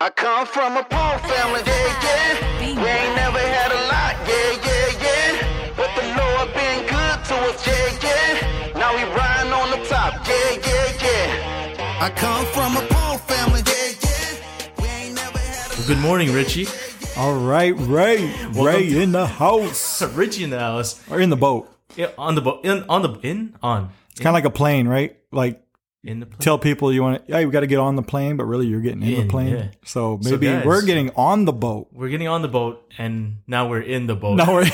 I come from a poor family, yeah, yeah. We ain't never had a lot, yeah, yeah, yeah. But the Lord been good to us, yeah, yeah. Now we riding on the top, yeah, yeah, yeah. I come from a poor family, yeah, yeah. We ain't never had a Good morning, Richie. All right, Ray. Ray in the house. Richie in the house. Or in the boat. Yeah, on the boat. In on the in on. It's kind of like a plane, right? Like In the plane. tell people you want to, yeah, you got to get on the plane, but really you're getting in, In, the plane. yeah. So So maybe guys- we're getting on the boat. We're getting on the boat, and now we're in the boat. Now we're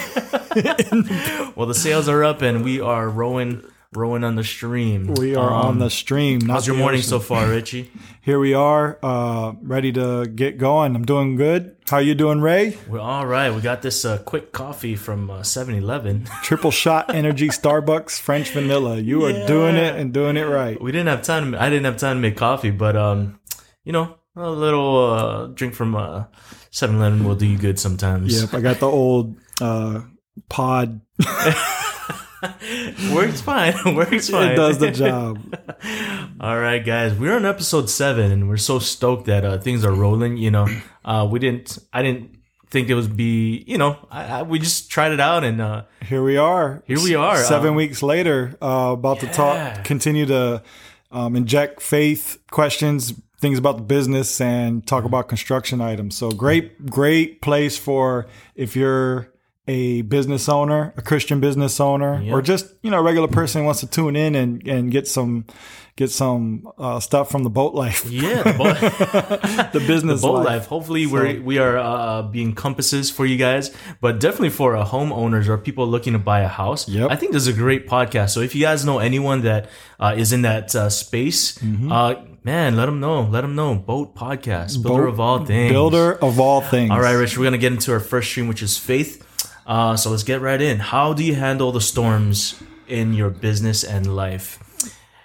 well, the sails are up, and we are rowing, rowing on the stream. we are on Um, the stream. How's your morning ocean. so far, Richie? Here we are, uh, ready to get going. I'm doing good. How you doing, Ray? We're all right. We got this uh, quick coffee from uh, 7-Eleven. Triple shot energy Starbucks French vanilla. You are doing it and doing it right. we didn't have time. I didn't have time to make coffee, but um, you know, a little uh, drink from uh, 7-Eleven will do you good sometimes. Yep, I got the old uh, pod. Works fine. Works fine. It does the job. All right, guys, we're on episode seven, and we're so stoked that uh, things are rolling. You know, uh, we didn't. I didn't think it would be. You know, I, I, we just tried it out, and uh, Here we are. Here we are, Seven um, weeks later, uh, about to talk, continue to um, inject faith questions, things about the business, and talk about construction items. So great, great place for if you're a business owner, a Christian business owner, or just you know a regular person wants to tune in and and get some get some uh, stuff from the boat life, yeah, the boat, the business boat life. life. Hopefully, we're we are uh, being compasses for you guys, but definitely for uh, homeowners or people looking to buy a house. Yep. I think this is a great podcast. So if you guys know anyone that uh, is in that uh, space, Mm-hmm. uh, man, let them know. Let them know. Boat podcast, builder of all things, Builder of all things. All right, Rich, we're going to get into our first stream, which is faith. Uh, so let's get right in. How do you handle the storms in your business and life?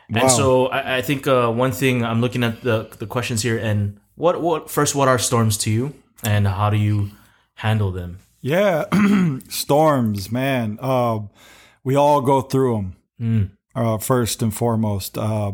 Wow. And so I, I think uh, one thing I'm looking at the, the questions here, and what what first, what are storms to you, and how do you handle them? Yeah, storms, man. Uh, we all go through them. Uh, first and foremost, uh,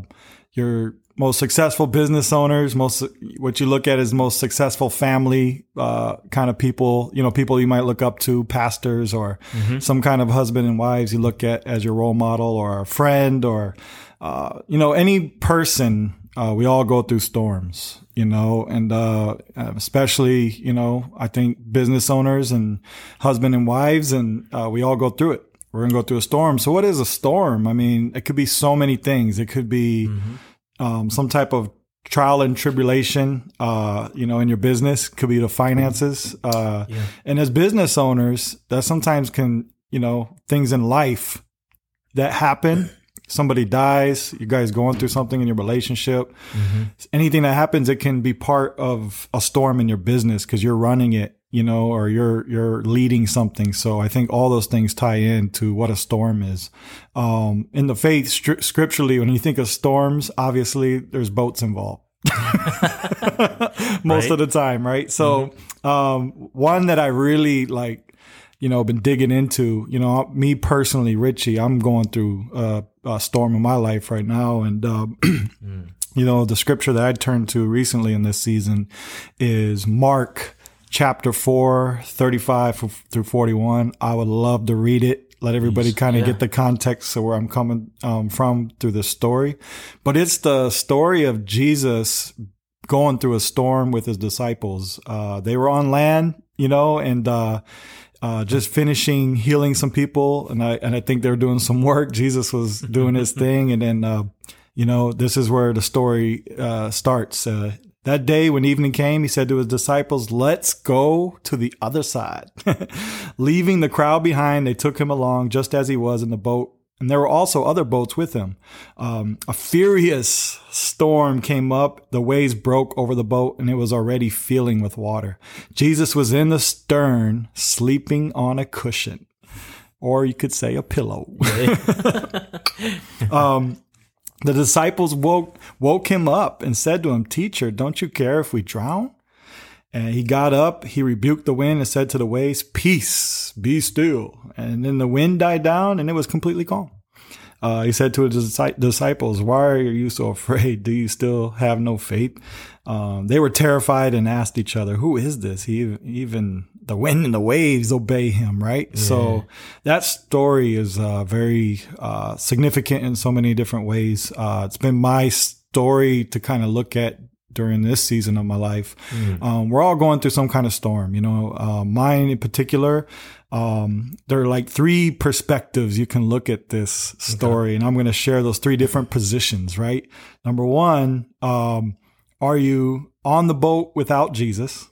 your most successful business owners, most what you look at as most successful family uh, kind of people. You know, people you might look up to, pastors or some kind of husband and wives you look at as your role model, or a friend, or uh, you know, any person. Uh, we all go through storms, you know, and uh, especially, you know, I think business owners and husband and wives, and uh, we all go through it. We're gonna go through a storm. So, what is a storm? I mean, it could be so many things. It could be um, some type of trial and tribulation, uh, you know, in your business. Could be the finances, uh, and as business owners, that sometimes can, you know, things in life that happen. Somebody dies, you guys going through something in your relationship. Anything that happens, it can be part of a storm in your business because you're running it, you know, or you're you're leading something. So I think all those things tie into what a storm is. Um, in the faith, stri- scripturally, when you think of storms, obviously there's boats involved most of the time, right? So, um, one that I really like, you know, been digging into, you know, me personally, Richie, I'm going through uh, a storm in my life right now. And, um, you know, the scripture that I turned to recently in this season is Mark chapter 4, 35 through 41. I would love to read it. Let everybody kind of Yeah. get the context of where I'm coming um, from through this story. But it's the story of Jesus going through a storm with his disciples. Uh, they were on land, you know, and uh, uh, just finishing healing some people, and I and I think they were doing some work. Jesus was doing his thing, and then uh, you know this is where the story uh, starts. That day when evening came, he said to his disciples, Let's go to the other side. Leaving the crowd behind, they took him along just as he was in the boat. And there were also other boats with him. Um, a furious storm came up. The waves broke over the boat and it was already filling with water. Jesus was in the stern, sleeping on a cushion, or you could say a pillow. um, the disciples woke, woke him up and said to him, Teacher, don't you care if we drown? And he got up, he rebuked the wind and said to the waves, Peace, be still. And then the wind died down and it was completely calm. Uh, he said to his disciples, Why are you so afraid? Do you still have no faith? Um, they were terrified and asked each other, Who is this? He even the wind and the waves obey him, right? Yeah. So that story is uh, very uh, significant in so many different ways. Uh, it's been my story to kind of look at during this season of my life. Mm. Um, we're all going through some kind of storm, you know, uh, mine in particular. Um, there are like three perspectives you can look at this story, okay. and I'm going to share those three different positions, right? Number one, um, are you on the boat without Jesus?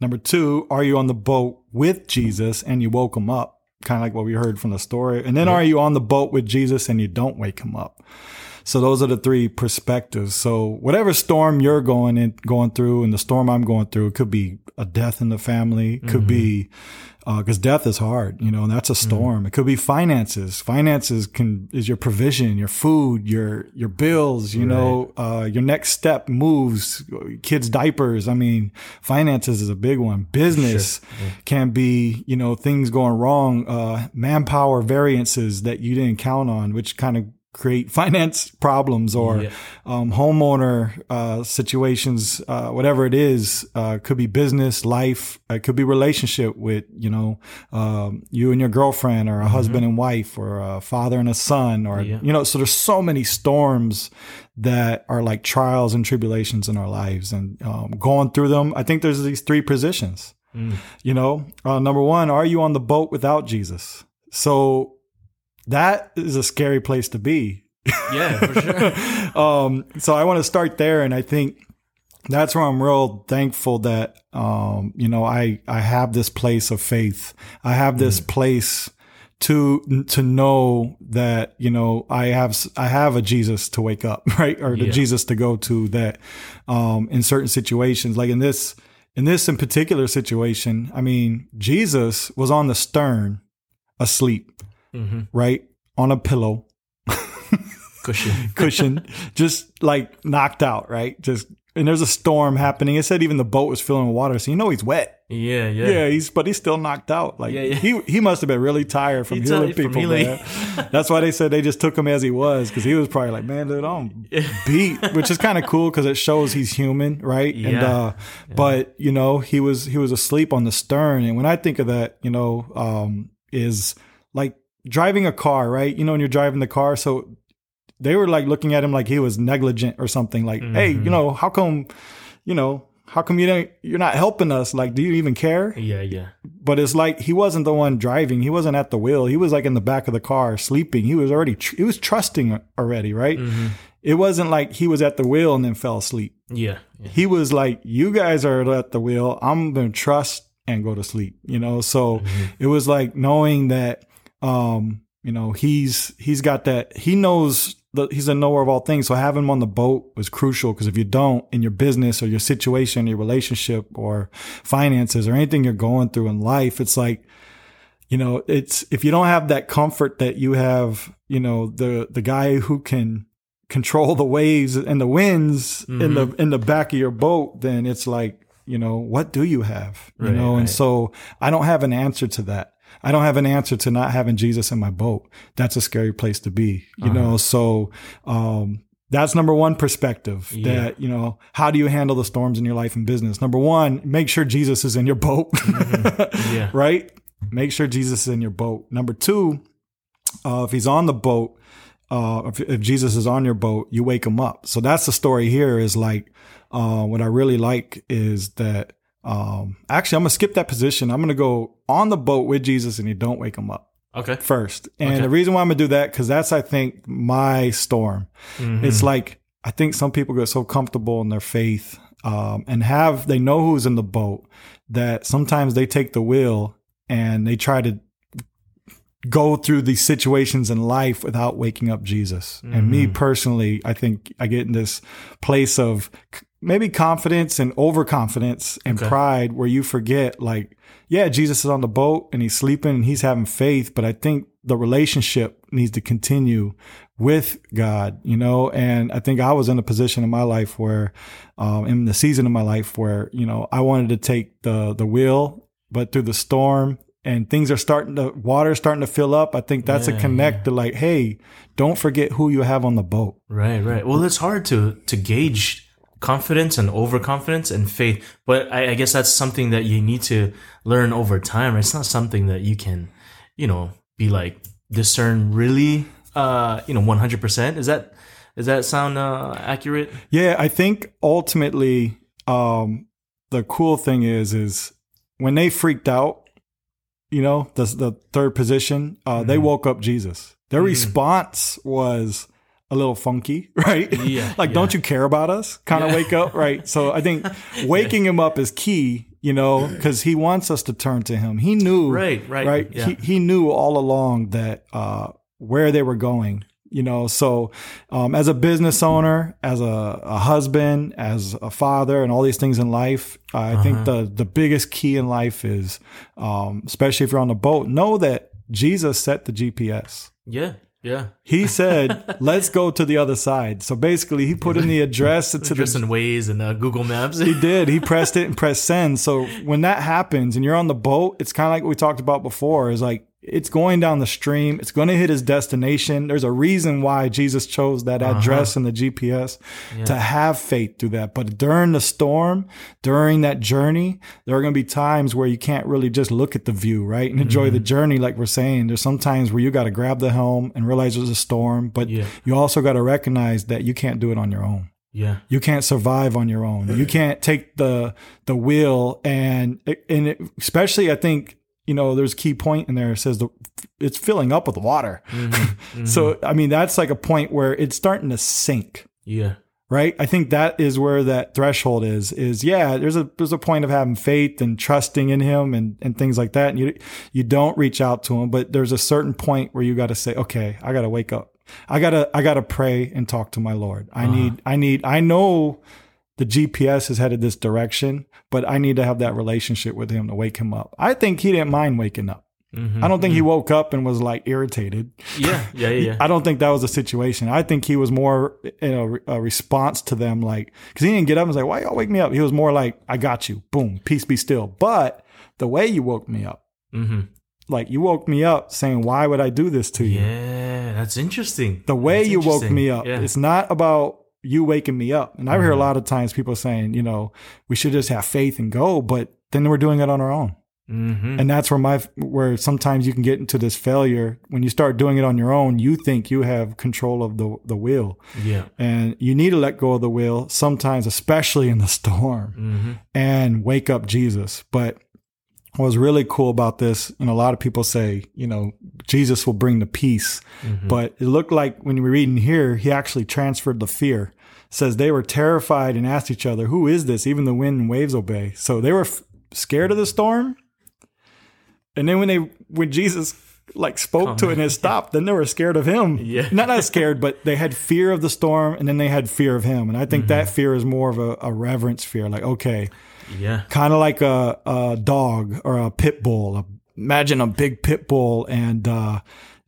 Number two, are you on the boat with Jesus and you woke him up? Kind of like what we heard from the story. And then are you on the boat with Jesus and you don't wake him up? So those are the three perspectives. So whatever storm you're going in, going through and the storm I'm going through, it could be a death in the family, could mm-hmm. be because uh, death is hard, you know, and that's a mm-hmm. storm. Mm-hmm. It could be finances. Finances can is your provision, your food, your your bills. You right. know, uh, your next step moves, kids' diapers. I mean, finances is a big one. Business sure. yeah. can be, you know, things going wrong. Uh, manpower variances that you didn't count on, which kind of create finance problems or yeah. um, homeowner uh, situations, uh, whatever it is, uh, could be business, life, it could be relationship with you know um, you and your girlfriend or a mm-hmm. husband and wife or a father and a son or yeah. you know. So there's so many storms that are like trials and tribulations in our lives, and um, going through them. I think there's these three positions. Mm. You know, uh, number one, are you on the boat without Jesus? So that is a scary place to be. Yeah, for sure. um, so I want to start there, and I think that's where I'm real thankful that um, you know I I have this place of faith. I have this mm. place to to know that you know I have I have a Jesus to wake up, right, or the yeah. Jesus to go to. That um, in certain situations, like in this in this in particular situation, I mean Jesus was on the stern, asleep mm-hmm. right? On a pillow. cushion. cushion. Just like knocked out, right? Just and there's a storm happening. It said even the boat was filling with water, so you know he's wet. Yeah, yeah, yeah. He's but he's still knocked out. Like yeah, yeah. he he must have been really tired from healing people. Man. That's why they said they just took him as he was because he was probably like, man, dude, I'm beat, which is kind of cool because it shows he's human, right? Yeah. And uh, yeah. but you know he was he was asleep on the stern, and when I think of that, you know, um, is like driving a car, right? You know, when you're driving the car, so they were like looking at him like he was negligent or something. Like, mm-hmm. hey, you know, how come, you know, how come you don't, you're not helping us? Like, do you even care? Yeah, yeah. But it's like he wasn't the one driving. He wasn't at the wheel. He was like in the back of the car sleeping. He was already, tr- he was trusting already, right? Mm-hmm. It wasn't like he was at the wheel and then fell asleep. Yeah, yeah. He was like, you guys are at the wheel. I'm going to trust and go to sleep, you know? So mm-hmm. it was like knowing that um, you know, he's he's got that. He knows that he's a knower of all things. So having him on the boat was crucial because if you don't in your business or your situation, your relationship or finances or anything you're going through in life, it's like you know, it's if you don't have that comfort that you have, you know, the the guy who can control the waves and the winds mm-hmm. in the mm-hmm. in the back of your boat, then it's like, you know, what do you have? You right, know, right. and so I don't have an answer to that. I don't have an answer to not having Jesus in my boat. That's a scary place to be, you uh-huh. know? So, um, that's number one perspective yeah. that, you know, how do you handle the storms in your life and business? Number one, make sure Jesus is in your boat, mm-hmm. yeah. right? Make sure Jesus is in your boat. Number two, uh, if he's on the boat, uh, if, if, Jesus is on your boat, you wake him up. So that's the story here is like, uh, what I really like is that um, actually, I'm gonna skip that position. I'm gonna go on the boat with Jesus, and you don't wake him up. Okay. First, and okay. the reason why I'm gonna do that because that's I think my storm. Mm-hmm. It's like I think some people get so comfortable in their faith um, and have they know who's in the boat that sometimes they take the wheel and they try to go through these situations in life without waking up Jesus. Mm-hmm. And me mm-hmm. personally, I think I get in this place of maybe confidence and overconfidence and okay. pride where you forget like yeah jesus is on the boat and he's sleeping and he's having faith but i think the relationship needs to continue with god you know and i think i was in a position in my life where um, in the season of my life where you know i wanted to take the the wheel but through the storm and things are starting to water's starting to fill up, I think that's Yeah, a connect to like, hey, don't forget who you have on the boat. Right, right. Well, it's hard to to gauge confidence and overconfidence and faith, but I, I guess that's something that you need to learn over time. It's not something that you can, you know, be like discern really, uh, you know, one hundred percent. Is that does that sound uh, accurate? Yeah, I think ultimately, um, the cool thing is, is when they freaked out, you know, the the third position, uh, they Mm-hmm. woke up Jesus. Their response was a little funky, right? Yeah, like, yeah. don't you care about us? Kind of wake up, right? So I think waking him up is key, you know, because he wants us to turn to him. He knew, Right, right, right. yeah. He he knew all along that uh, where they were going. You know, so um, as a business owner, as a, a husband, as a father, and all these things in life, I think the the biggest key in life is, um, especially if you're on the boat, know that Jesus set the GPS. Yeah, yeah. He said, "Let's go to the other side." So basically, he put in the address to the Just in Waze and uh, Google Maps. he did. He pressed it and pressed send. So when that happens and you're on the boat, it's kind of like we talked about before. Is like it's going down the stream. It's going to hit his destination. There's a reason why Jesus chose that uh-huh. address in the GPS to have faith through that. But during the storm, during that journey, there are going to be times where you can't really just look at the view, right? And enjoy the mm-hmm. journey, like we're saying. There's some times where you got to grab the helm and realize there's a storm, but Yeah. you also got to recognize that you can't do it on your own yeah, you can't survive on your own. You can't take the the wheel and and it, especially I think you know there's a key point in there it says the it's filling up with water. Mm-hmm. Mm-hmm. so I mean that's like a point where it's starting to sink. yeah, Right. I think that is where that threshold is, is yeah, there's a, there's a point of having faith and trusting in him and, and things like that. And you, you don't reach out to him, but there's a certain point where you got to say, okay, I got to wake up. I gotta, I gotta pray and talk to my Lord. I uh-huh. need, I need, I know the GPS is headed this direction, but I need to have that relationship with him to wake him up. I think he didn't mind waking up. I don't think he woke up and was like irritated. yeah, yeah, yeah. I don't think that was a situation. I think he was more in a, a response to them, like because he didn't get up and was like, "Why y'all wake me up?" He was more like, "I got you, boom, peace be still." But the way you woke me up, hmm like you woke me up saying, "Why would I do this to you?" Yeah, that's interesting. The way That's you woke me up, Yeah. it's not about you waking me up. And I hear a lot of times people saying, you know, we should just have faith and go, but then we're doing it on our own. hmm And that's where my where sometimes you can get into this failure when you start doing it on your own. You think you have control of the the wheel, Yeah. and you need to let go of the wheel sometimes, especially in the storm, hmm and wake up Jesus. But what was really cool about this, and a lot of people say, you know, Jesus will bring the peace, mm-hmm. but it looked like when you were reading here, he actually transferred the fear. It says they were terrified and asked each other, "Who is this?" Even the wind and waves obey. So they were f- scared of the storm, and then when they when Jesus like spoke to it and it stopped, then they were scared of him. Yeah. Not not scared, but they had fear of the storm and then they had fear of him. And I think mm-hmm. that fear is more of a, a reverence fear. Like, okay, Yeah. kind of like a, a dog or a pit bull. Imagine a big pit bull and uh,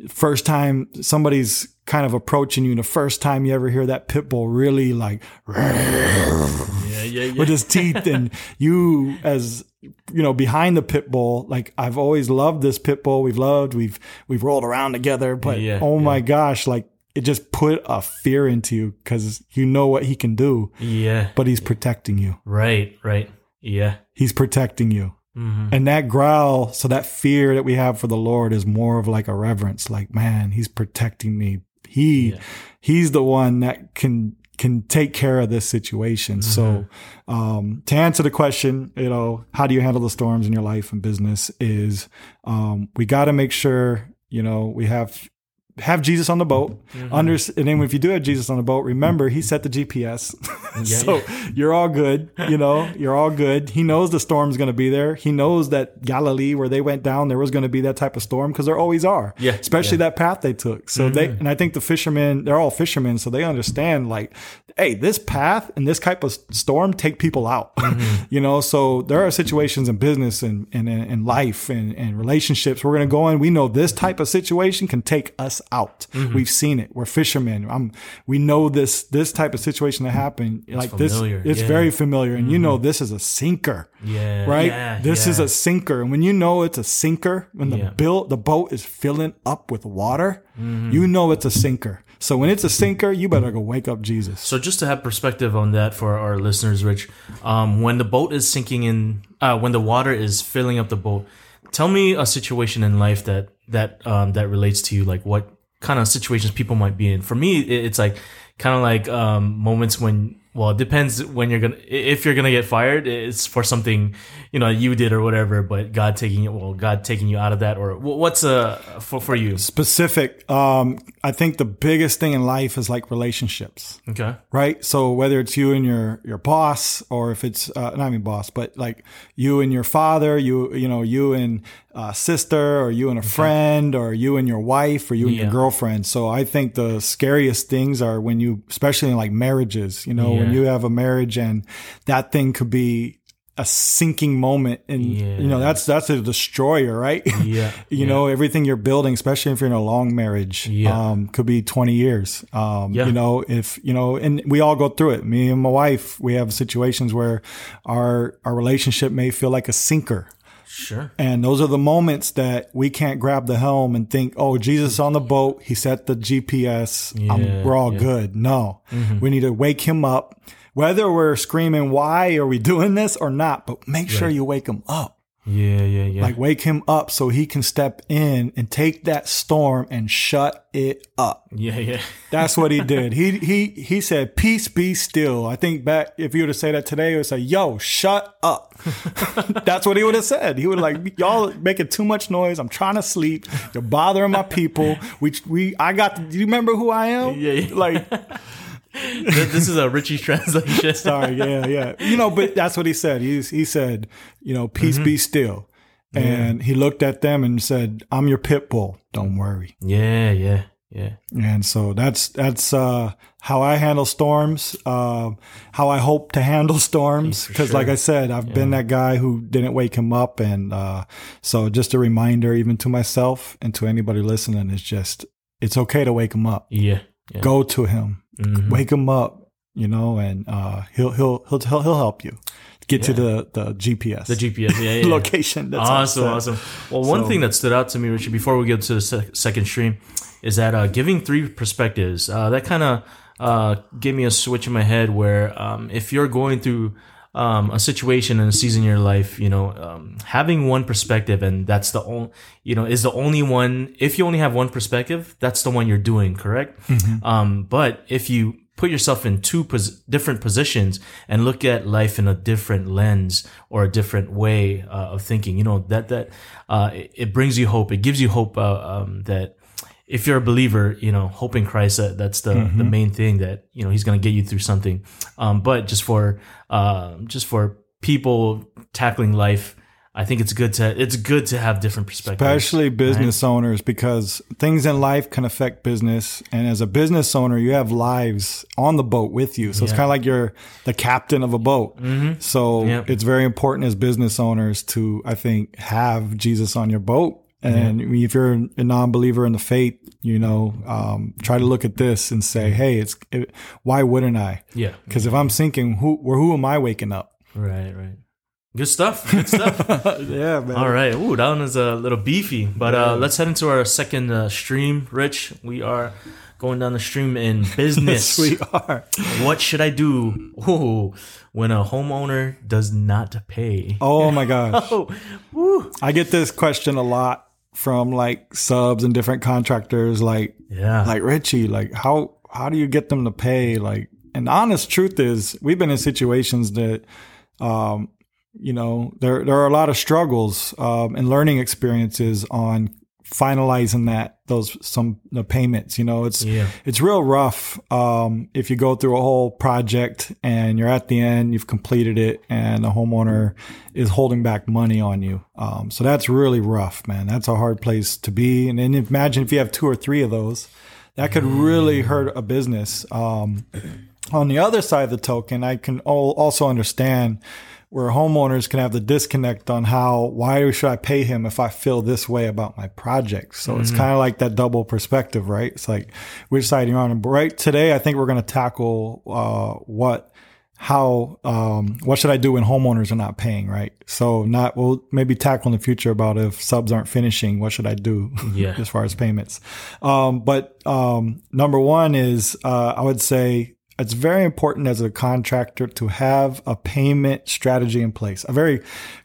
first time somebody's kind of approaching you, and the first time you ever hear that pit bull really like Yeah. Yeah. Yeah. with his teeth, and you as you know behind the pit bull. Like I've always loved this pit bull. We've loved. We've we've rolled around together, but Yeah, oh my gosh, like it just put a fear into you because you know what he can do, yeah. but he's protecting you. Right. Right. Yeah. He's protecting you. Mm-hmm. And that growl, so that fear that we have for the Lord is more of like a reverence, like, man, he's protecting me. He, Yeah. he's the one that can, can take care of this situation. So, um, to answer the question, you know, how do you handle the storms in your life and business is, um, we got to make sure, you know, we have, have Jesus on the boat. Mm-hmm. Under, and then if you do have Jesus on the boat, remember he set the GPS. so you're all good. You know, you're all good. He knows the storm's going to be there. He knows that Galilee, where they went down, there was going to be that type of storm because there always are. Yeah, Especially that path they took. So they, mm-hmm. and I think the fishermen, they're all fishermen. So they understand like, hey, this path and this type of storm take people out. Mm-hmm. you know, so there are situations in business and, and in life and, and relationships we're going to go in. We know this type of situation can take us out. Mm-hmm. We've seen it. We're fishermen. I'm, we know this, this type of situation that happened. like familiar. this, it's Yeah. very familiar. And you know, this is a sinker. Yeah, Right. yeah, this is a sinker. And when you know it's a sinker, when the Yeah. bill, the boat is filling up with water, Mm-hmm. you know it's a sinker. So when it's a sinker, you better go wake up Jesus. So just to have perspective on that for our listeners, Rich, um, when the boat is sinking in, uh, when the water is filling up the boat, tell me a situation in life that that um, that relates to you, like what kind of situations people might be in. For me, it's like kind of like um, moments when. Well, it depends when you're gonna. If you're gonna get fired, it's for something, you know, you did or whatever. But God taking it well, God taking you out of that, or what's uh for for you? Specific. Um, I think the biggest thing in life is like relationships. Okay, right? So whether it's you and your your boss, or if it's uh, not even boss, but like you and your father, you you know you and uh, sister, or you and a friend, or you and your wife, or you and Yeah. your girlfriend. So I think the scariest things are when you, especially in like marriages, you know, when you have a marriage and that thing could be a sinking moment and you know that's that's a destroyer right Yeah, you yeah. know everything you're building especially if you're in a long marriage Yeah. um could be 20 years um Yeah. you know if you know and we all go through it me and my wife we have situations where our our relationship may feel like a sinker sure. and those are the moments that we can't grab the helm and think, oh, Jesus on the boat. He set the GPS. I'm- Yeah, we're all yeah. Mm-hmm. good. No, we need to wake him up. Whether we're screaming, why are we doing this or not? But make sure you wake him up. Yeah, yeah, yeah. Like wake him up so he can step in and take that storm and shut it up. yeah, yeah. That's what he did. He he he said, "Peace be still." I think back if you were to say that today, it would say, "Yo, shut up." That's what he would have said. He would like, "Y'all making too much noise. I'm trying to sleep. You're bothering my people. We we I got. To, do you remember who I am? Yeah, yeah. Like, this is a Richie translation. sorry, yeah, yeah. You know, but that's what he said. He he said, you know, peace be still. And he looked at them and said, "I'm your pit bull. Don't worry." Yeah, yeah, yeah. And so that's that's uh, how I handle storms. Uh, how I hope to handle storms. Because, like. I said, I've been that guy who didn't wake him up. And uh, so, just a reminder, even to myself and to anybody listening, is just it's okay to wake him up. Yeah, yeah. Go to him, Mhm. wake him up. You know, and uh, he'll he'll he'll he'll he'll help you get to the the GPS, The GPS, yeah, yeah. yeah. location. That's awesome, awesome. Well, one So- thing that stood out to me, Richard, before we get to the sec- second stream, is that uh, giving three perspectives. Uh, that kind of uh, gave me a switch in my head where um, if you're going through um, a situation and a season in your life, you know, um, having one perspective and that's the only, you know, is the only one. If you only have one perspective, that's the one you're doing, correct? Um, but if you put yourself in two pos- different positions and look at life in a different lens or a different way uh, of thinking, you know, that, that, uh, it, it brings you hope. It gives you hope, uh, um, that if you're a believer, you know, hope in Christ, that, that's the, the main thing that, you know, he's going to get you through something. Um, but just for, um, just for people tackling life, I think it's good to, it's good to have different perspectives. especially business owners because things in life can affect business. And as a business owner you have lives on the boat with you. So it's kind of like you're the captain of a boat. So Yeah. it's very important as business owners to i think have jesus on your boat and I mean, if you're a non-believer in the faith you know um, try to look at this and say hey it's it, why wouldn't i Yeah. because if i'm sinking who where who am i waking up Right. Right. Good stuff. Good stuff. yeah man All right. Ooh, that one is a little beefy. But uh, let's head into our second uh, stream, Rich. We are going down the stream in business. we are What should I do Ooh, when a homeowner does not pay? oh my gosh Oh. I get this question a lot from like subs and different contractors like Yeah. like Richie like how how do you get them to pay like and the honest truth is we've been in situations that um you know there there are a lot of struggles um and learning experiences on finalizing that those some the payments you know it's Yeah. it's real rough um, if you go through a whole project and you're at the end, you've completed it, and the homeowner is holding back money on you. Um, so that's really rough, man. That's a hard place to be. And then imagine if you have two or three of those, that could really hurt a business. Um, on the other side of the token, I can also understand where homeowners can have the disconnect on how why should I pay him if I feel this way about my project. So mm-hmm. it's kind of like that double perspective, right? It's like which side you're on. But right today, I think we're going to tackle uh, what how um, what should I do when homeowners are not paying, right? So not we'll maybe tackle in the future about if subs aren't finishing, what should I do yeah. as far as payments? Um, but um, number one is uh, I would say it's very important as a contractor to have a payment strategy in place, a very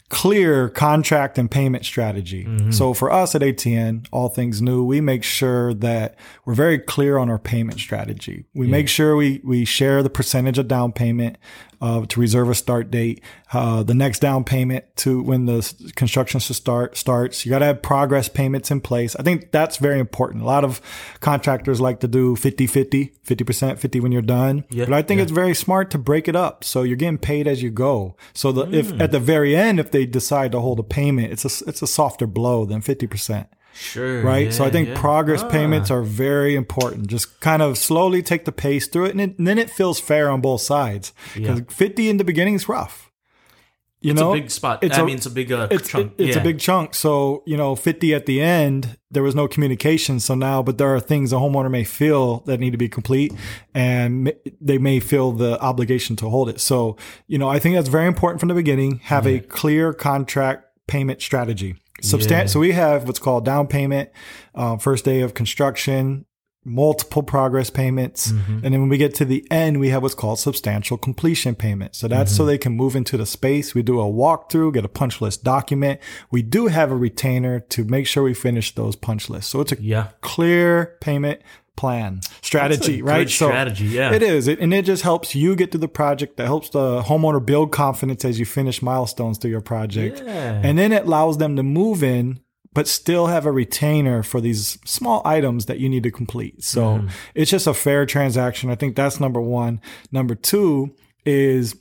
clear contract and payment strategy. Mm-hmm. So for us at ATN, all things new, we make sure that we're very clear on our payment strategy. We yeah. make sure we, we share the percentage of down payment uh, to reserve a start date, uh, the next down payment to when the construction should start starts. You got to have progress payments in place. I think that's very important. A lot of contractors like to do 50 50, 50%, 50 when you're done. Yeah, but I think yeah. it's very smart to break it up. So you're getting paid as you go. So the, mm. if at the very end, if they decide to hold a payment, it's a, it's a softer blow than 50%. Sure. Right. Yeah, so I think yeah. progress ah. payments are very important. Just kind of slowly take the pace through it, and, it, and then it feels fair on both sides. Because yeah. 50 in the beginning is rough. You it's know, a big spot. It's I a, mean, it's a big uh, it's, chunk. It, it's a big chunk. So you know, 50 at the end, there was no communication. So now, but there are things a homeowner may feel that need to be complete, and they may feel the obligation to hold it. So you know, I think that's very important from the beginning. Have a clear contract payment strategy. Substan- yeah. So we have what's called down payment, uh, first day of construction, multiple progress payments. Mm-hmm. And then when we get to the end, we have what's called substantial completion payment. So that's mm-hmm. so they can move into the space. We do a walkthrough, get a punch list document. We do have a retainer to make sure we finish those punch lists. So it's a yeah. clear payment plan strategy, right? so strategy, yeah. It is. It, and it just helps you get to the project. That helps the homeowner build confidence as you finish milestones through your project. Yeah. And then it allows them to move in, but still have a retainer for these small items that you need to complete. So mm. it's just a fair transaction. I think that's number one. Number two is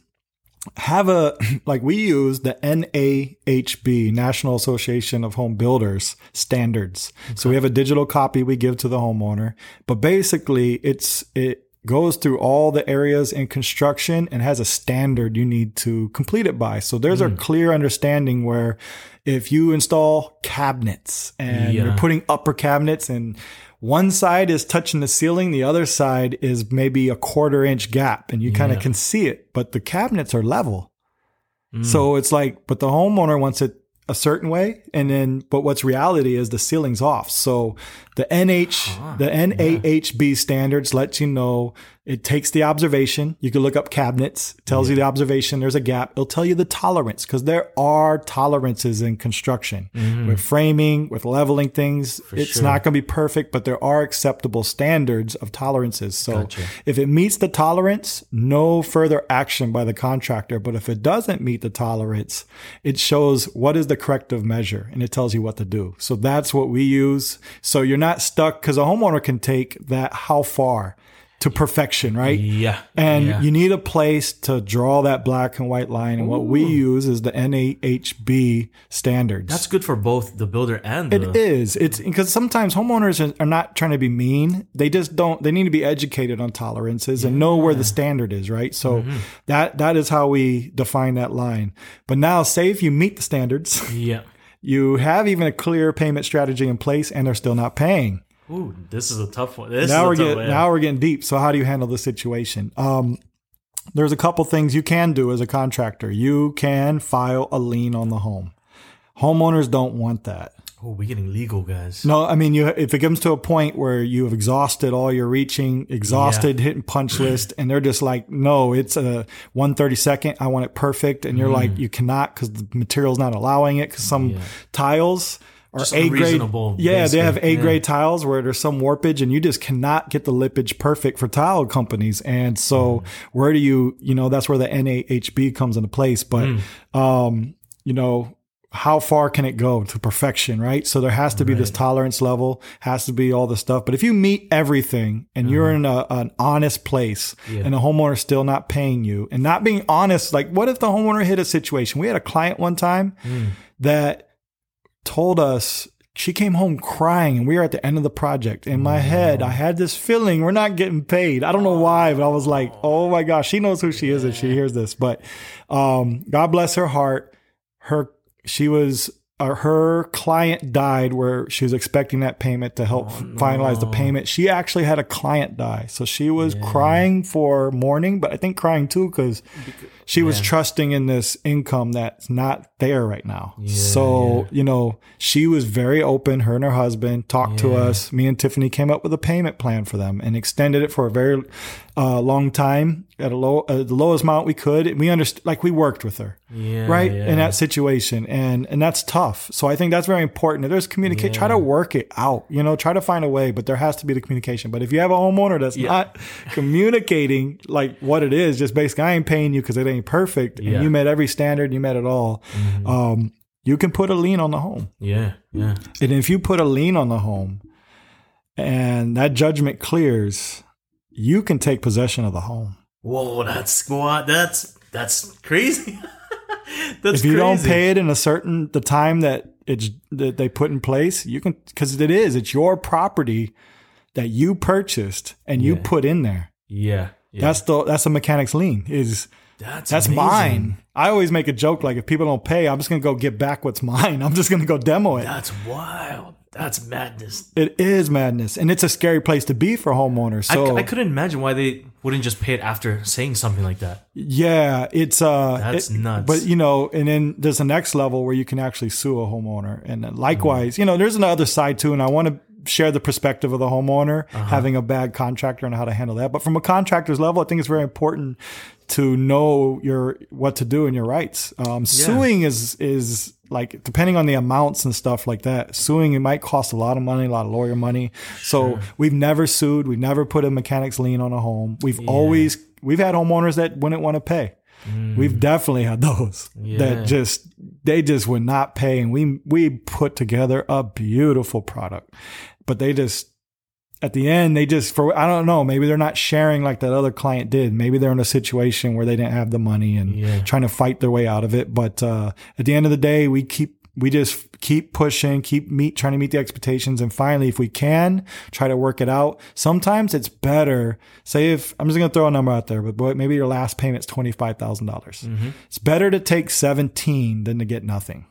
have a like we use the NAHB National Association of Home Builders standards. Okay. So we have a digital copy we give to the homeowner, but basically it's it goes through all the areas in construction and has a standard you need to complete it by. So there's mm. a clear understanding where if you install cabinets and yeah. you're putting upper cabinets and one side is touching the ceiling, the other side is maybe a quarter inch gap and you kind of can see it, but the cabinets are level. Mm. So it's like, but the homeowner wants it a certain way and then but what's reality is the ceiling's off so the nh the nahb yeah. standards lets you know it takes the observation. You can look up cabinets, tells yeah. you the observation, there's a gap. It'll tell you the tolerance because there are tolerances in construction mm-hmm. with framing, with leveling things. For it's sure. not going to be perfect, but there are acceptable standards of tolerances. So gotcha. if it meets the tolerance, no further action by the contractor. But if it doesn't meet the tolerance, it shows what is the corrective measure and it tells you what to do. So that's what we use. So you're not stuck because a homeowner can take that how far to perfection, right? Yeah. And yeah. you need a place to draw that black and white line. And Ooh. what we use is the NAHB standards. That's good for both the builder and the. It is. It's because sometimes homeowners are not trying to be mean. They just don't, they need to be educated on tolerances yeah. and know where the standard is, right? So mm-hmm. that, that is how we define that line. But now say if you meet the standards. Yeah. You have even a clear payment strategy in place and they're still not paying Ooh, this is a tough one. This now we're getting one, now we're getting deep. So how do you handle the situation? Um, there's a couple things you can do as a contractor. You can file a lien on the home. Homeowners don't want that. Oh, we're getting legal, guys. No, I mean, you if it comes to a point where you have exhausted all your reaching, exhausted yeah. hitting punch list, and they're just like, no, it's a one thirty second. I want it perfect, and you're mm. like, you cannot because the material's not allowing it because some yeah. tiles or A grade. Yeah, they have A grade yeah. tiles where there's some warpage and you just cannot get the lippage perfect for tile companies. And so mm. where do you, you know, that's where the NAHB comes into place. But, mm. um, you know, how far can it go to perfection, right? So there has to be right. this tolerance level, has to be all the stuff. But if you meet everything and uh-huh. you're in a, an honest place yeah. and the homeowner still not paying you and not being honest, like what if the homeowner hit a situation? We had a client one time mm. that told us she came home crying and we were at the end of the project. In my head, I had this feeling we're not getting paid. I don't know why, but I was like, oh my gosh, she knows who she is if she hears this. But um, God bless her heart. Her she was uh, her client died where she was expecting that payment to help finalize the payment. She actually had a client die. So she was crying for mourning, but I think crying too because she was trusting in this income that's not there right now. so, you know, she was very open. Her and her husband talked to us. Me and Tiffany came up with a payment plan for them and extended it for a very uh, long time at a low, uh, the lowest amount we could. And we understood, like we worked with her, Yeah, right, yeah. in that situation, and and that's tough. So I think that's very important. If there's communicate, try to work it out. You know, try to find a way, but there has to be the communication. But if you have a homeowner that's not communicating like what it is, just basically, I ain't paying you because it ain't perfect, Yeah. and you met every standard, you met it all. Um, you can put a lien on the home. Yeah, yeah. And if you put a lien on the home and that judgment clears, you can take possession of the home. Whoa, that's what that's that's crazy. that's if you don't pay it in a certain the time that it's that they put in place, you can because it is it's your property that you purchased and you Yeah. put in there. Yeah, yeah. That's the that's a mechanic's lien. Is that's that's amazing. mine. I always make a joke like if people don't pay, I'm just gonna go get back what's mine. I'm just gonna go demo it. That's wild. That's madness. It is madness, and it's a scary place to be for homeowners. I, So I couldn't imagine why they wouldn't just pay it after saying something like that. Yeah, it's uh That's it- nuts. But you know, and then there's a next level where you can actually sue a homeowner. And likewise, you know, there's another side too, and I want to share the perspective of the homeowner Uh-huh. having a bad contractor and how to handle that. But from a contractor's level, I think it's very important to know your what to do and your rights. Um, Suing is is like depending on the amounts and stuff like that. Suing it might cost a lot of money, a lot of lawyer money. So we've never sued. We've never put a mechanic's lien on a home. We've always we've had homeowners that wouldn't want to pay. Mm. We've definitely had those Yeah. that just they just would not pay, and we we put together a beautiful product, but they just at the end they just for I don't know maybe they're not sharing like that other client did. Maybe they're in a situation where they didn't have the money and Yeah. trying to fight their way out of it. But uh, at the end of the day, we keep we just keep pushing, keep meet trying to meet the expectations, and finally, if we can, try to work it out. Sometimes it's better. Say if I'm just gonna throw a number out there, but boy, maybe your last payment's twenty five thousand dollars. It's better to take seventeen than to get nothing.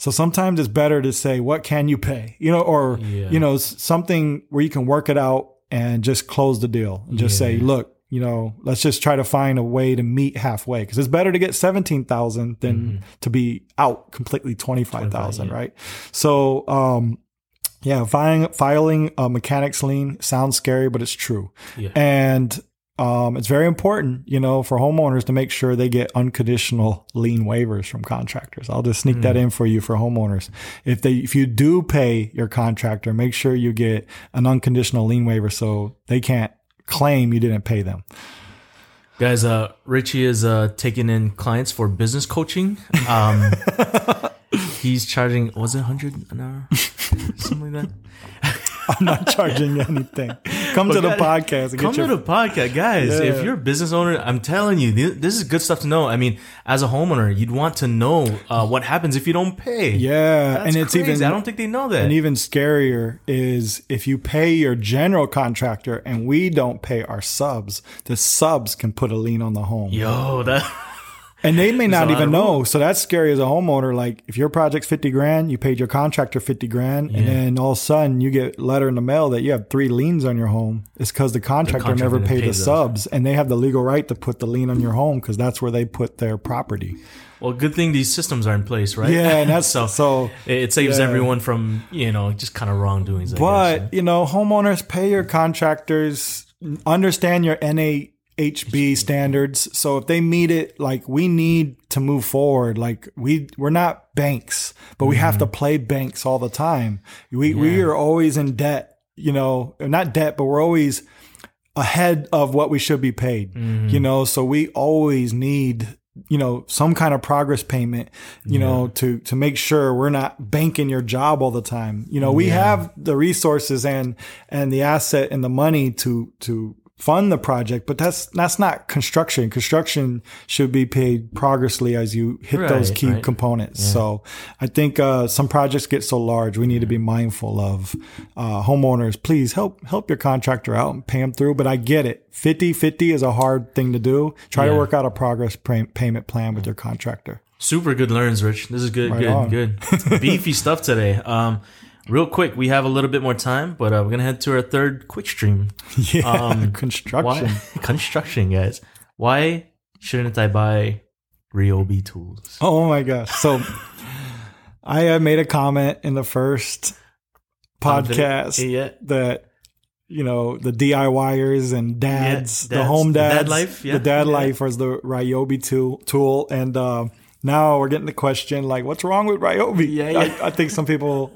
So sometimes it's better to say, what can you pay? You know, or, Yeah. you know, something where you can work it out and just close the deal and just say, look, you know, let's just try to find a way to meet halfway. Cause it's better to get 17,000 than Mm-hmm. to be out completely 25,000, yeah. right? So, um, yeah, filing, filing a mechanic's lien sounds scary, but it's true. Yeah. And um, it's very important, you know, for homeowners to make sure they get unconditional lien waivers from contractors. I'll just sneak that in for you for homeowners. If they, if you do pay your contractor, make sure you get an unconditional lien waiver so they can't claim you didn't pay them. Guys, uh, Richie is uh, taking in clients for business coaching. Um, he's charging, was it 100 an hour? Something like that. I'm not charging anything. Come to the podcast Come your to the podcast, guys. Yeah. If you're a business owner, I'm telling you, this is good stuff to know. I mean, as a homeowner, you'd want to know uh, what happens if you don't pay. yeah, That's and it's crazy. even I don't think they know that. And even scarier is if you pay your general contractor and we don't pay our subs, the subs can put a lien on the home. Yo, that And they may not even know. So that's scary as a homeowner. Like if your project's 50 grand, you paid your contractor 50 grand, and then all of a sudden you get a letter in the mail that you have three liens on your home. It's because the contractor, contractor never paid the subs and they have the legal right to put the lien on your home because that's where they put their property. well, good thing these systems are in place, right? Yeah. And that's so. so, it saves yeah. everyone from you know just kind of wrongdoings. I But guess. you know, homeowners pay your contractors, understand your NAHB standards. So if they meet it, like we need to move forward. Like we we're not banks, but we have to mm-hmm. play banks all the time. We we are always in debt. You know, not debt, but we're always ahead of what we should be paid. You mm-hmm. know, so we always need you know some kind of progress payment you know to to make sure we're not banking your job all the time you know we have the resources and and the asset and the money to to fund the project, but that's that's not construction. Construction should be paid progressively as you hit those key right. components. So I think uh, some projects get so large, we need to be mindful of uh, homeowners. Please help help your contractor out and pay them through. But I get it. 50-50 is a hard thing to do. Try to work out a progress pay- payment plan with your contractor. Super good learns, Rich. This is good, Right good, on. good. Beefy stuff today. Um, real quick, we have a little bit more time, but uh, we're gonna head to our third quick stream. Yeah, Um, construction. Why construction, guys? Why shouldn't I buy Ryobi tools? Oh my gosh. So I uh, made a comment in the first podcast Yeah, that you know the DIYers and dads, the dads, home the dad life, yeah, the dad yeah. life was the Ryobi tool, tool, and uh, now we're getting the question like, what's wrong with Ryobi? Yeah, yeah. I, I think some people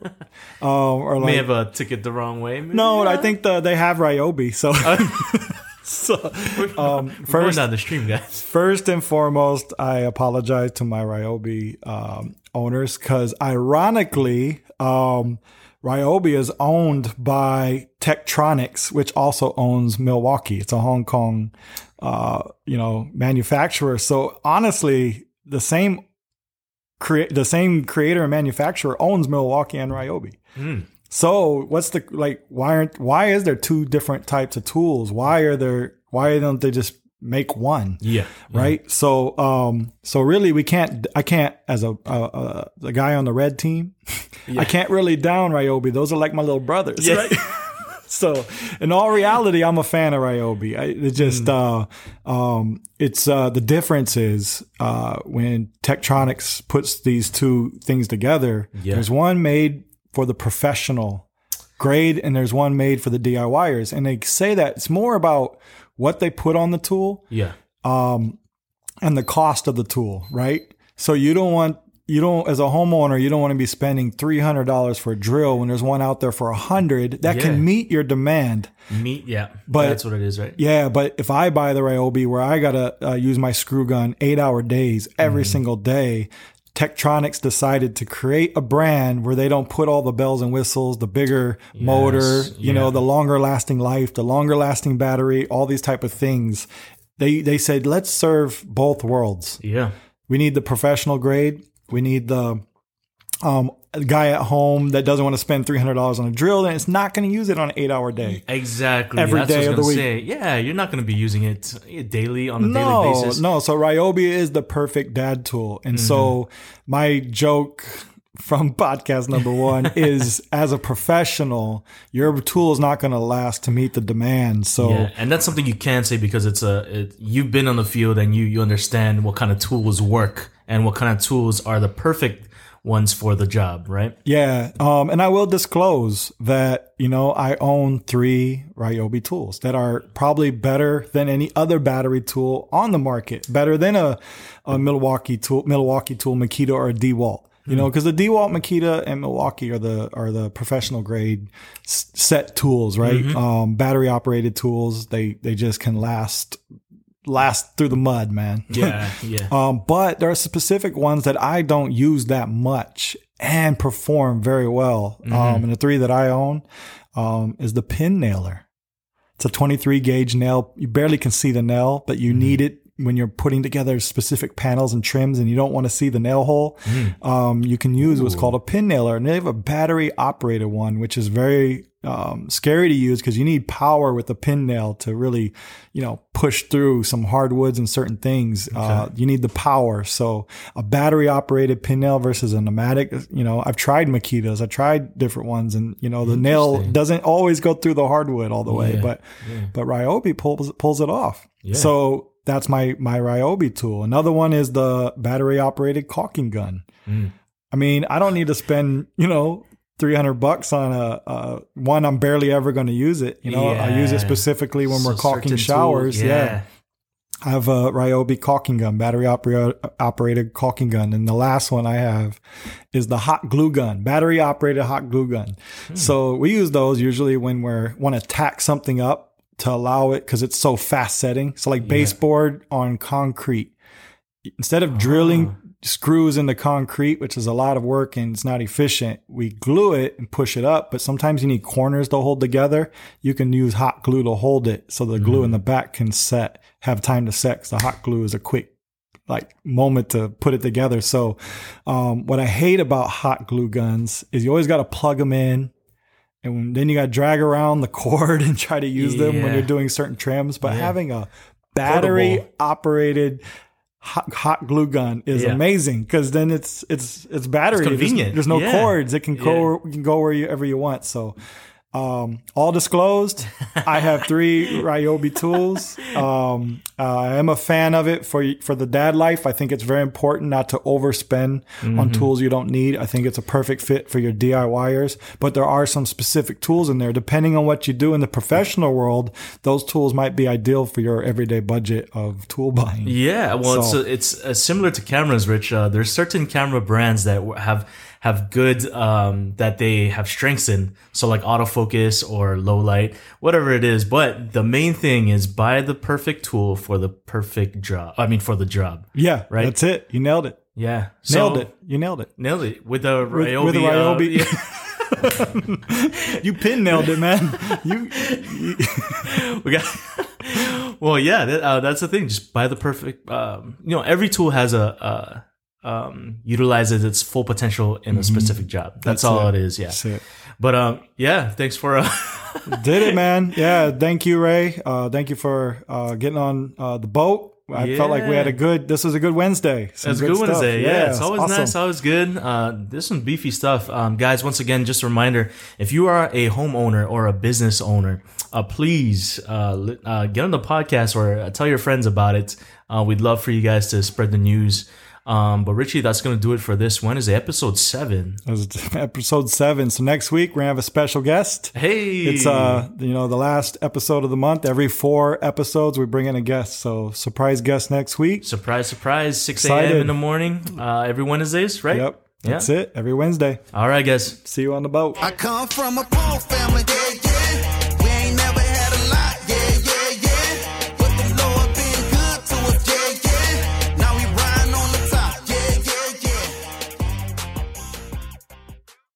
um, are may have a ticket the wrong way. Maybe no, I think the, they have Ryobi. So, so um, first down the stream, guys. First and foremost, I apologize to my Ryobi um, owners because, ironically, um, Ryobi is owned by Techtronics, which also owns Milwaukee. It's a Hong Kong, uh, you know, manufacturer. So honestly, the same create the same creator and manufacturer owns Milwaukee and Ryobi. So what's the like? Why aren't why is there two different types of tools? Why are there? Why don't they just make one? Yeah, right? So, um, so really, we can't. I can't as a uh, uh, the guy on the red team. I can't really down Ryobi. Those are like my little brothers, Yeah. right? so, in all reality, I'm a fan of Ryobi. I, it just, Mm. uh, um, it's uh, the difference is uh, when Techtronics puts these two things together. Yeah. There's one made for the professional grade, and there's one made for the DIYers, and they say that it's more about what they put on the tool yeah, um, and the cost of the tool, right? So you don't want you don't as a homeowner you don't want to be spending three hundred dollars for a drill when there's one out there for a hundred that Yeah. can meet your demand. meat. Yeah, But- that's what it is, right? Yeah, but if I buy the Ryobi where I gotta uh, use my screw gun eight hour days every Mm-hmm. single day. Techtronics decided to create a brand where they don't put all the bells and whistles, the bigger motor, you know, the longer lasting life, the longer lasting battery, all these type of things. They they said let's serve both worlds. Yeah, We need the professional grade. We need the um, guy at home that doesn't want to spend three hundred dollars on a drill and it's not going to use it on an eight hour day. exactly. Every that's day what I of the gonna Say. Yeah, you're not going to be using it daily on a daily basis. no. So Ryobi is the perfect dad tool, and so Mm-hmm. my joke from podcast number one is as a professional, your tool is not going to last to meet the demand. So Yeah, and that's something you can say because it's a it, you've been on the field and you you understand what kind of tools work and what kind of tools are the perfect ones for the job, right? Yeah, um, and I will disclose that you know I own three Ryobi tools that are probably better than any other battery tool on the market, better than a, a Milwaukee tool, Milwaukee tool, Makita or a DeWalt. You know, because the DeWalt, Makita, and Milwaukee are the are the professional grade s- set tools, right? Um, battery operated tools. They they just can last last through the mud, man. Yeah, yeah. Um, but there are specific ones that I don't use that much and perform very well. Um, and the three that I own um, is the pin nailer. It's a 23 gauge nail. You barely can see the nail, but you need it when you're putting together specific panels and trims and you don't want to see the nail hole. Um, you can use what's called a pin nailer. And they have a battery operated one, which is very um, scary to use because you need power with the pin nail to really, you know, push through some hardwoods and certain things. Uh, you need the power. So a battery operated pin nail versus a pneumatic, you know, I've tried Makitas, I've tried different ones and, you know, the nail doesn't always go through the hardwood all the way, Yeah. but, but Ryobi pulls, pulls it off. So that's my, my Ryobi tool. Another one is the battery operated caulking gun. Mm. I mean, I don't need to spend, you know, 300 bucks on a, uh, one. I'm barely ever going to use it. You know, I use it specifically when we're caulking showers. tools, yeah. I have a Ryobi caulking gun, battery opera- operated caulking gun. And the last one I have is the hot glue gun, battery operated hot glue gun. So we use those usually when we're want to tack something up to allow it because it's so fast setting. So like baseboard on concrete, instead of drilling, screws into concrete, which is a lot of work and it's not efficient. We glue it and push it up, but sometimes you need corners to hold together. You can use hot glue to hold it so the glue in the back can set, have time to set. Cause the hot glue is a quick like moment to put it together. So, um, what I hate about hot glue guns is you always got to plug them in and then you got to drag around the cord and try to use them when you're doing certain trims. But having a battery Portable. operated hot, hot glue gun is Yeah. amazing because then it's it's it's battery. There's- convenient. There's, no Yeah. cords. It can go can go wherever you want. So. Um, all disclosed. I have three Ryobi tools. Um, uh, I am a fan of it for for the dad life. I think it's very important not to overspend Mm-hmm. on tools you don't need. I think it's a perfect fit for your DIYers. But there are some specific tools in there. Depending on what you do in the professional world, those tools might be ideal for your everyday budget of tool buying. Yeah, well, So- it's it's uh, similar to cameras, Rich. Uh, there's certain camera brands that have have good um, that they have strengths in. So like autofocus or low light, whatever it is. But the main thing is buy the perfect tool for the perfect job. I mean, for the job. Yeah, Right. That's it. You nailed it. Yeah, Nailed So- it. You nailed it. Nailed it with the Ryobi. with the uh, Ryobi. yeah. You pin nailed it, man. You we got well yeah that, uh, that's the thing just buy the perfect um, you know every tool has a, a um, utilizes its full potential in a specific job that's, That's all it. it is yeah it. but um yeah thanks for uh, Did it, man. Yeah. Thank you, Ray. Uh, thank you for uh, getting on uh, the boat. I felt like we had a good. This was a good Wednesday. Some It's a good stuff. Wednesday. Yeah, it's always awesome. nice, always good. Uh, there's some beefy stuff. Um, guys, once again, just a reminder: if you are a homeowner or a business owner, uh, please uh, uh, get on the podcast or uh, tell your friends about it. Uh, we'd love for you guys to spread the news. Um, but Richie, that's gonna do it for this Wednesday, episode seven. That episode seven. So next week we're gonna have a special guest. Hey, It's uh you know the last episode of the month. Every four episodes we bring in a guest. So surprise guest next week. surprise, surprise, six a.m. In the morning, uh, every Wednesdays, right? Yep. Yeah. That's it. Every Wednesday. All right, guys. See you on the boat. I come from a poor family, yeah,